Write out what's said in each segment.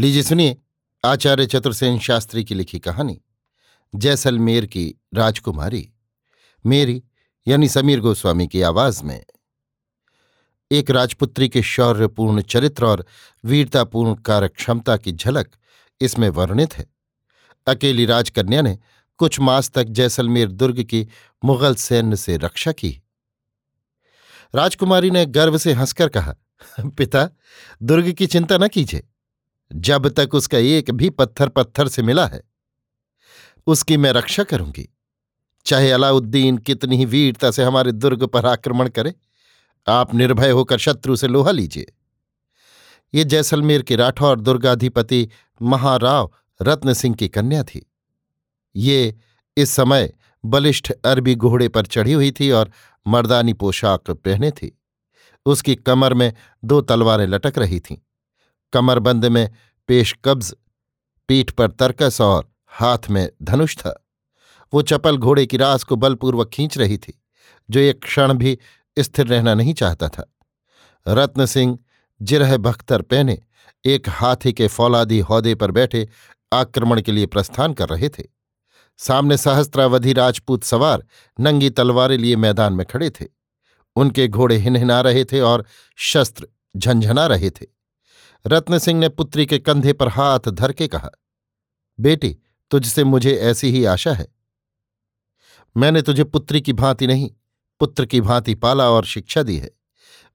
लीजिए सुनिए, आचार्य चतुर्सेन शास्त्री की लिखी कहानी। जैसलमेर की राजकुमारी, मेरी यानी समीर गोस्वामी की आवाज़ में। एक राजपुत्री के शौर्यपूर्ण चरित्र और वीरतापूर्ण कार्यक्षमता की झलक इसमें वर्णित है। अकेली राजकन्या ने कुछ मास तक जैसलमेर दुर्ग की मुगल सैन्य से रक्षा की। राजकुमारी ने गर्व से हंसकर कहा, पिता, दुर्ग की चिंता न कीजिए। जब तक उसका एक भी पत्थर पत्थर से मिला है, उसकी मैं रक्षा करूँगी। चाहे अलाउद्दीन कितनी ही वीरता से हमारे दुर्ग पर आक्रमण करे, आप निर्भय होकर शत्रु से लोहा लीजिए। ये जैसलमेर के राठौर दुर्गाधिपति महाराव रत्न सिंह की कन्या थी। ये इस समय बलिष्ठ अरबी घोड़े पर चढ़ी हुई थी और मर्दानी पोशाक पहने थी। उसकी कमर में दो तलवारें लटक रही थीं। कमरबंद में पेश कब्ज, पीठ पर तरकस और हाथ में धनुष था। वो चपल घोड़े की रास को बलपूर्वक खींच रही थी, जो एक क्षण भी स्थिर रहना नहीं चाहता था। रत्न सिंह जिरह बख्तर पहने एक हाथी के फौलादी हौदे पर बैठे आक्रमण के लिए प्रस्थान कर रहे थे। सामने सहस्त्रावधि राजपूत सवार नंगी तलवारें लिए मैदान में खड़े थे। उनके घोड़े हिनहिना रहे थे और शस्त्र झंझना रहे थे। रत्न सिंह ने पुत्री के कंधे पर हाथ धर के कहा, बेटी, तुझसे मुझे ऐसी ही आशा है। मैंने तुझे पुत्री की भांति नहीं, पुत्र की भांति पाला और शिक्षा दी है।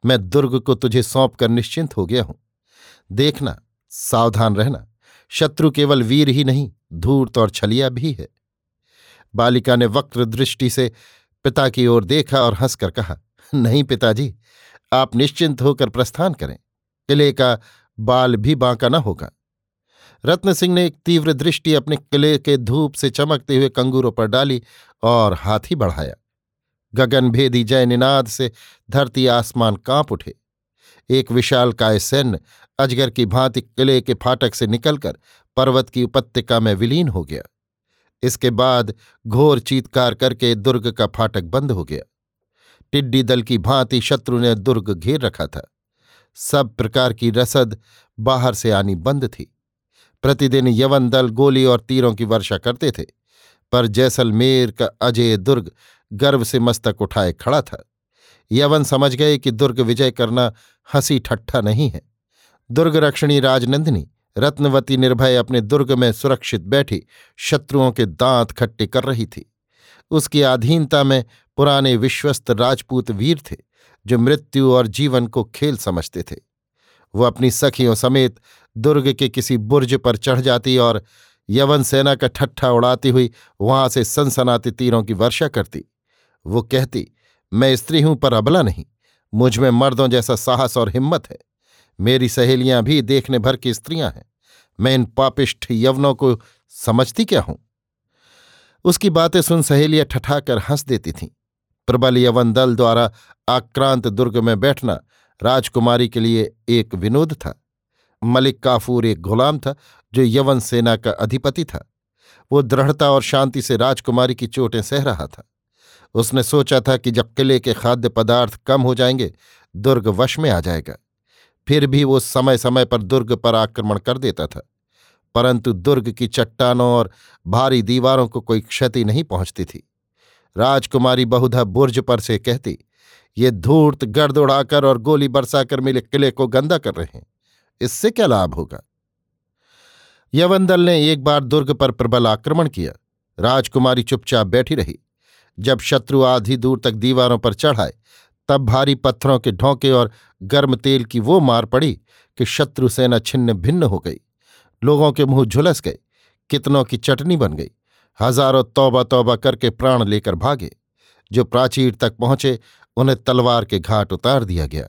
मैं दुर्ग को तुझे सौंप कर निश्चिंत हो गया हूँ। देखना, सावधान रहना, शत्रु केवल वीर ही नहीं, धूर्त और छलिया भी है। बालिका ने वक्र दृष्टि से पिता की ओर देखा और हंसकर कहा, नहीं पिताजी, आप निश्चिंत होकर प्रस्थान करें। किले का बाल भी बांका न होगा। रत्न सिंह ने एक तीव्र दृष्टि अपने किले के धूप से चमकते हुए कंगूरों पर डाली और हाथी बढ़ाया। गगन भेदी जय निनाद से धरती आसमान काँप उठे। एक विशाल काय सैन्य अजगर की भांति किले के फाटक से निकलकर पर्वत की उपत्यका में विलीन हो गया। इसके बाद घोर चीतकार करके दुर्ग का फाटक बंद हो गया। टिड्डी दल की भांति शत्रु ने दुर्ग घेर रखा था। सब प्रकार की रसद बाहर से आनी बंद थी। प्रतिदिन यवन दल गोली और तीरों की वर्षा करते थे, पर जैसलमेर का अजय दुर्ग गर्व से मस्तक उठाए खड़ा था। यवन समझ गए कि दुर्ग विजय करना हँसी ठट्ठा नहीं है। दुर्ग रक्षणी राजनंदिनी, रत्नवती निर्भय अपने दुर्ग में सुरक्षित बैठी शत्रुओं के दांत खट्टे कर रही थी। उसकी आधीनता में पुराने विश्वस्त राजपूत वीर थे। जो मृत्यु और जीवन को खेल समझते थे। वो अपनी सखियों समेत दुर्ग के किसी बुर्ज पर चढ़ जाती और यवन सेना का ठट्ठा उड़ाती हुई वहाँ से सनसनाती तीरों की वर्षा करती। वो कहती, मैं स्त्री हूँ पर अबला नहीं। मुझमें मर्दों जैसा साहस और हिम्मत है। मेरी सहेलियाँ भी देखने भर की स्त्रियाँ हैं। मैं इन पापिष्ठ यवनों को समझती क्या हूँ? उसकी बातें सुन सहेलियाँ ठठाकर हंस देती थीं। प्रबल यवन दल द्वारा आक्रांत दुर्ग में बैठना राजकुमारी के लिए एक विनोद था। मलिक काफूर एक गुलाम था, जो यवन सेना का अधिपति था। वो दृढ़ता और शांति से राजकुमारी की चोटें सह रहा था। उसने सोचा था कि जब किले के खाद्य पदार्थ कम हो जाएँगे, दुर्ग वश में आ जाएगा। फिर भी वो समय समय पर दुर्ग पर आक्रमण कर देता था। परंतु दुर्ग की चट्टानों और भारी दीवारों को कोई क्षति नहीं पहुँचती थी। राजकुमारी बहुधा बुर्ज पर से कहती, ये धूर्त गर्द उड़ाकर और गोली बरसाकर मेरे किले को गंदा कर रहे हैं। इससे क्या लाभ होगा? यवन दल ने एक बार दुर्ग पर प्रबल आक्रमण किया। राजकुमारी चुपचाप बैठी रही। जब शत्रु आधी दूर तक दीवारों पर चढ़ाए, तब भारी पत्थरों के ढोंके और गर्म तेल की वो मार पड़ी कि शत्रु सेना छिन्न भिन्न हो गई। लोगों के मुँह झुलस गए। कितनों की चटनी बन गई। हज़ारों तौबा तौबा करके प्राण लेकर भागे। जो प्राचीर तक पहुँचे, उन्हें तलवार के घाट उतार दिया गया।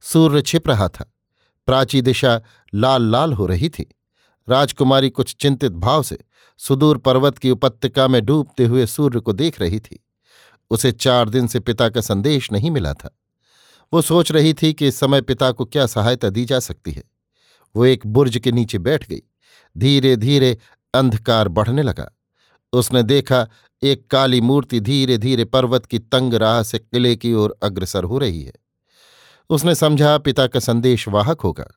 सूर्य छिप रहा था। प्राची दिशा लाल लाल हो रही थी। राजकुमारी कुछ चिंतित भाव से सुदूर पर्वत की उपत्यका में डूबते हुए सूर्य को देख रही थी। उसे चार दिन से पिता का संदेश नहीं मिला था। वो सोच रही थी कि इस समय पिता को क्या सहायता दी जा सकती है। वो एक बुर्ज के नीचे बैठ गई। धीरे धीरे अंधकार बढ़ने लगा। उसने देखा, एक काली मूर्ति धीरे धीरे पर्वत की तंग राह से किले की ओर अग्रसर हो रही है। उसने समझा, पिता का संदेश वाहक होगा।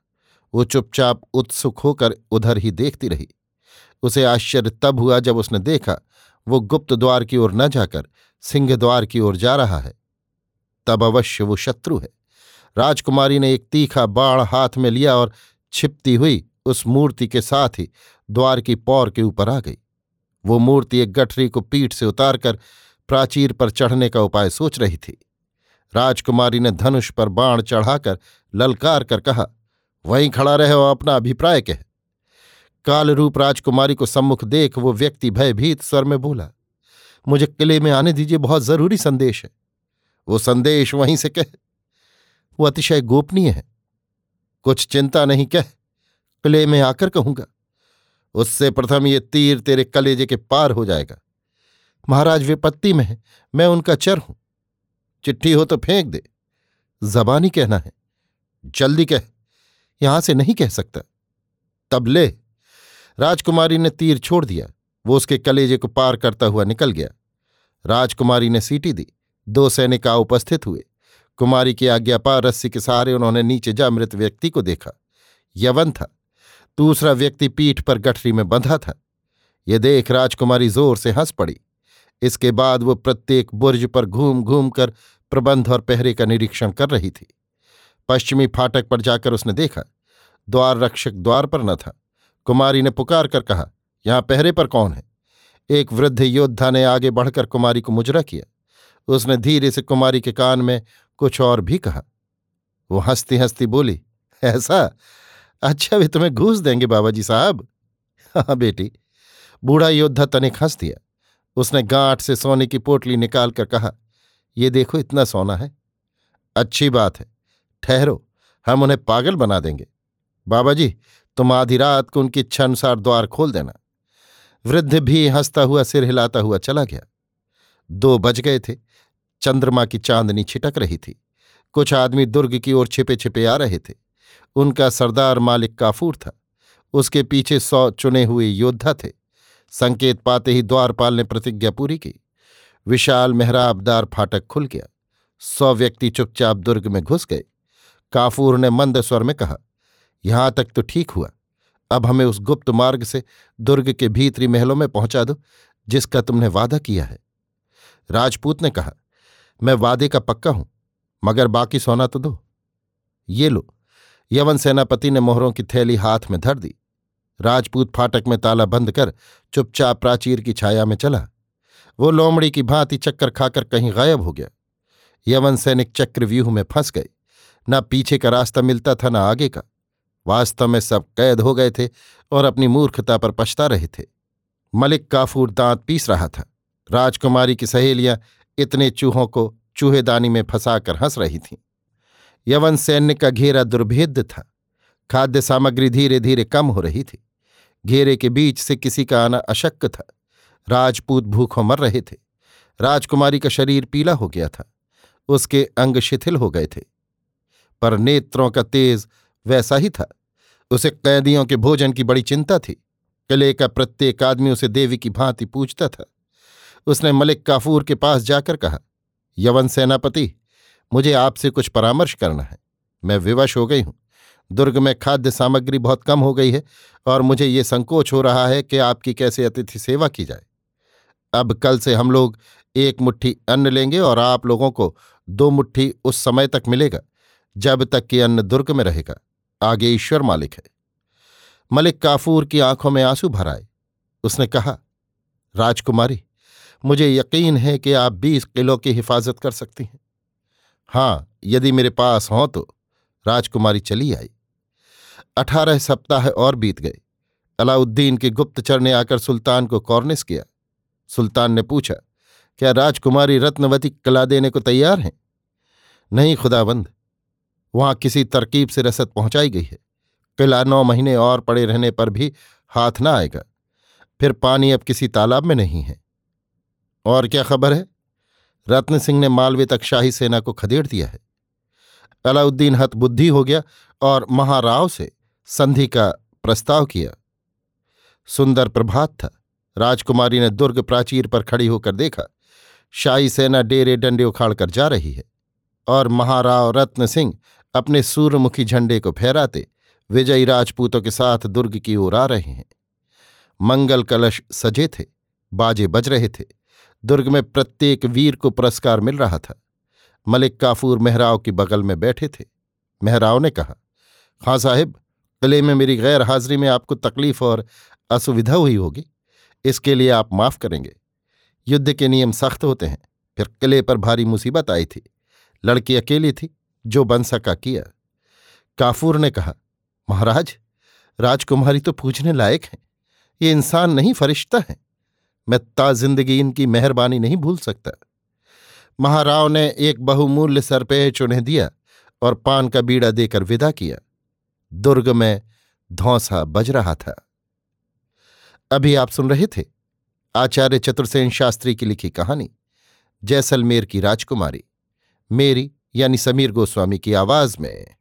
वो चुपचाप उत्सुक होकर उधर ही देखती रही। उसे आश्चर्य तब हुआ जब उसने देखा, वो गुप्त द्वार की ओर न जाकर सिंह द्वार की ओर जा रहा है। तब अवश्य वो शत्रु है। राजकुमारी ने एक तीखा बाढ़ हाथ में लिया और छिपती हुई उस मूर्ति के साथ ही द्वार की पौर के ऊपर आ गई। वो मूर्ति एक गठरी को पीठ से उतारकर प्राचीर पर चढ़ने का उपाय सोच रही थी। राजकुमारी ने धनुष पर बाण चढ़ाकर ललकार कर कहा, वहीं खड़ा रहे और अपना अभिप्राय कह। कालरूप राजकुमारी को सम्मुख देख वो व्यक्ति भयभीत स्वर में बोला, मुझे किले में आने दीजिए, बहुत ज़रूरी संदेश है। वो संदेश वहीं से कह, वो अतिशय गोपनीय है। कुछ चिंता नहीं कह, किले में आकर कहूँगा। उससे प्रथम ये तीर तेरे कलेजे के पार हो जाएगा। महाराज विपत्ति में है, मैं उनका चर हूँ। चिट्ठी हो तो फेंक दे। जबानी कहना है, जल्दी कह, यहाँ से नहीं कह सकता। तब ले। राजकुमारी ने तीर छोड़ दिया, वो उसके कलेजे को पार करता हुआ निकल गया। राजकुमारी ने सीटी दी, दो सैनिका उपस्थित हुए। कुमारी की आज्ञा पार रस्सी के सहारे उन्होंने नीचे जा मृत व्यक्ति को देखा। यवन था। दूसरा व्यक्ति पीठ पर गठरी में बंधा था। ये देख राजकुमारी ज़ोर से हंस पड़ी। इसके बाद वो प्रत्येक बुर्ज पर घूम घूम कर प्रबंध और पहरे का निरीक्षण कर रही थी। पश्चिमी फाटक पर जाकर उसने देखा, द्वार रक्षक द्वार पर न था। कुमारी ने पुकार कर कहा, यहाँ पहरे पर कौन है? एक वृद्ध योद्धा ने आगे बढ़कर कुमारी को मुजरा किया। उसने धीरे से कुमारी के कान में कुछ और भी कहा। वो हंसती हंसती बोली, ऐसा? अच्छा वे तुम्हें घूस देंगे बाबा जी साहब। हाँ बेटी, बूढ़ा योद्धा तनिक हंस दिया। उसने गांठ से सोने की पोटली निकालकर कहा, ये देखो, इतना सोना है। अच्छी बात है। ठहरो, हम उन्हें पागल बना देंगे। बाबा जी तुम आधी रात को उनकी इच्छा अनुसार द्वार खोल देना। वृद्ध भी हंसता हुआ, सिर हिलाता हुआ चला गया। दो बज गए थे। चंद्रमा की चांदनी छिटक रही थी। कुछ आदमी दुर्ग की ओर छिपे छिपे आ रहे थे। उनका सरदार मालिक काफूर था। उसके पीछे सौ चुने हुए योद्धा थे। संकेत पाते ही द्वारपाल ने प्रतिज्ञा पूरी की। विशाल मेहराबदार फाटक खुल गया। सौ व्यक्ति चुपचाप दुर्ग में घुस गए। काफूर ने मंद स्वर में कहा, यहाँ तक तो ठीक हुआ। अब हमें उस गुप्त मार्ग से दुर्ग के भीतरी महलों में पहुँचा दो, जिसका तुमने वादा किया है। राजपूत ने कहा, मैं वादे का पक्का हूँ, मगर बाकी सोना तो दो। ये लो यवन सेनापति ने मोहरों की थैली हाथ में धर दी। राजपूत फाटक में ताला बंद कर चुपचाप प्राचीर की छाया में चला। वो लोमड़ी की भांति चक्कर खाकर कहीं गायब हो गया। यवन सैनिक चक्रव्यूह में फंस गए। न पीछे का रास्ता मिलता था, न आगे का। वास्तव में सब कैद हो गए थे और अपनी मूर्खता पर पछता रहे थे। मलिक काफूर दांत पीस रहा था। राजकुमारी की सहेलियाँ इतने चूहों को चूहेदानी में फंसाकर हंस रही थीं। यवन सैन्य का घेरा दुर्भेद्य था। खाद्य सामग्री धीरे धीरे कम हो रही थी। घेरे के बीच से किसी का आना अशक्य था। राजपूत भूखों मर रहे थे। राजकुमारी का शरीर पीला हो गया था। उसके अंग शिथिल हो गए थे। पर नेत्रों का तेज वैसा ही था। उसे कैदियों के भोजन की बड़ी चिंता थी। किले का प्रत्येक आदमी उसे देवी की भांति पूछता था। उसने मलिक काफूर के पास जाकर कहा, यवन सेनापति मुझे आपसे कुछ परामर्श करना है। मैं विवश हो गई हूँ। दुर्ग में खाद्य सामग्री बहुत कम हो गई है और मुझे ये संकोच हो रहा है कि आपकी कैसे अतिथि सेवा की जाए। अब कल से हम लोग एक मुट्ठी अन्न लेंगे और आप लोगों को दो मुट्ठी उस समय तक मिलेगा, जब तक कि अन्न दुर्ग में रहेगा। आगे ईश्वर मालिक है। मलिक काफूर की आँखों में आँसू भर आए। उसने कहा, राजकुमारी, मुझे यकीन है कि आप बीस किलो की हिफाजत कर सकती हैं। हाँ यदि मेरे पास हों तो राजकुमारी चली आई। अठारह सप्ताह और बीत गए। अलाउद्दीन के गुप्तचर ने आकर सुल्तान को कॉर्निस किया। सुल्तान ने पूछा, क्या राजकुमारी रत्नवती कला देने को तैयार हैं? नहीं, खुदाबंद। वहाँ किसी तरकीब से रसद पहुंचाई गई है। किला नौ महीने और पड़े रहने पर भी हाथ ना आएगा। फिर पानी अब किसी तालाब में नहीं है। और क्या खबर है? रत्न सिंह ने मालवे तक शाही सेना को खदेड़ दिया है। अलाउद्दीन हतबुद्धि हो गया और महाराव से संधि का प्रस्ताव किया। सुंदर प्रभात था। राजकुमारी ने दुर्ग प्राचीर पर खड़ी होकर देखा, शाही सेना डेरे डंडे उखाड़ कर जा रही है और महाराव रत्न सिंह अपने सूर्यमुखी झंडे को फहराते विजयी राजपूतों के साथ दुर्ग की ओर आ रहे हैं। मंगल कलश सजे थे, बाजे बज रहे थे। दुर्ग में प्रत्येक वीर को पुरस्कार मिल रहा था। मलिक काफूर मेहराव के बगल में बैठे थे। मेहराव ने कहा, खां साहिब किले में मेरी गैर हाजिरी में आपको तकलीफ़ और असुविधा हुई होगी। इसके लिए आप माफ़ करेंगे। युद्ध के नियम सख्त होते हैं। फिर किले पर भारी मुसीबत आई थी। लड़की अकेली थी, जो बन सका किया। काफूर ने कहा, महाराज, राजकुमारी तो पूछने लायक है। ये इंसान नहीं फरिश्ता है। मैं ता ज़िंदगी इनकी मेहरबानी नहीं भूल सकता। महाराव ने एक बहुमूल्य सरपेच उन्हें दिया और पान का बीड़ा देकर विदा किया। दुर्ग में धौसा बज रहा था। अभी आप सुन रहे थे आचार्य चतुर्सेन शास्त्री की लिखी कहानी, जैसलमेर की राजकुमारी, मेरी यानी समीर गोस्वामी की आवाज़ में।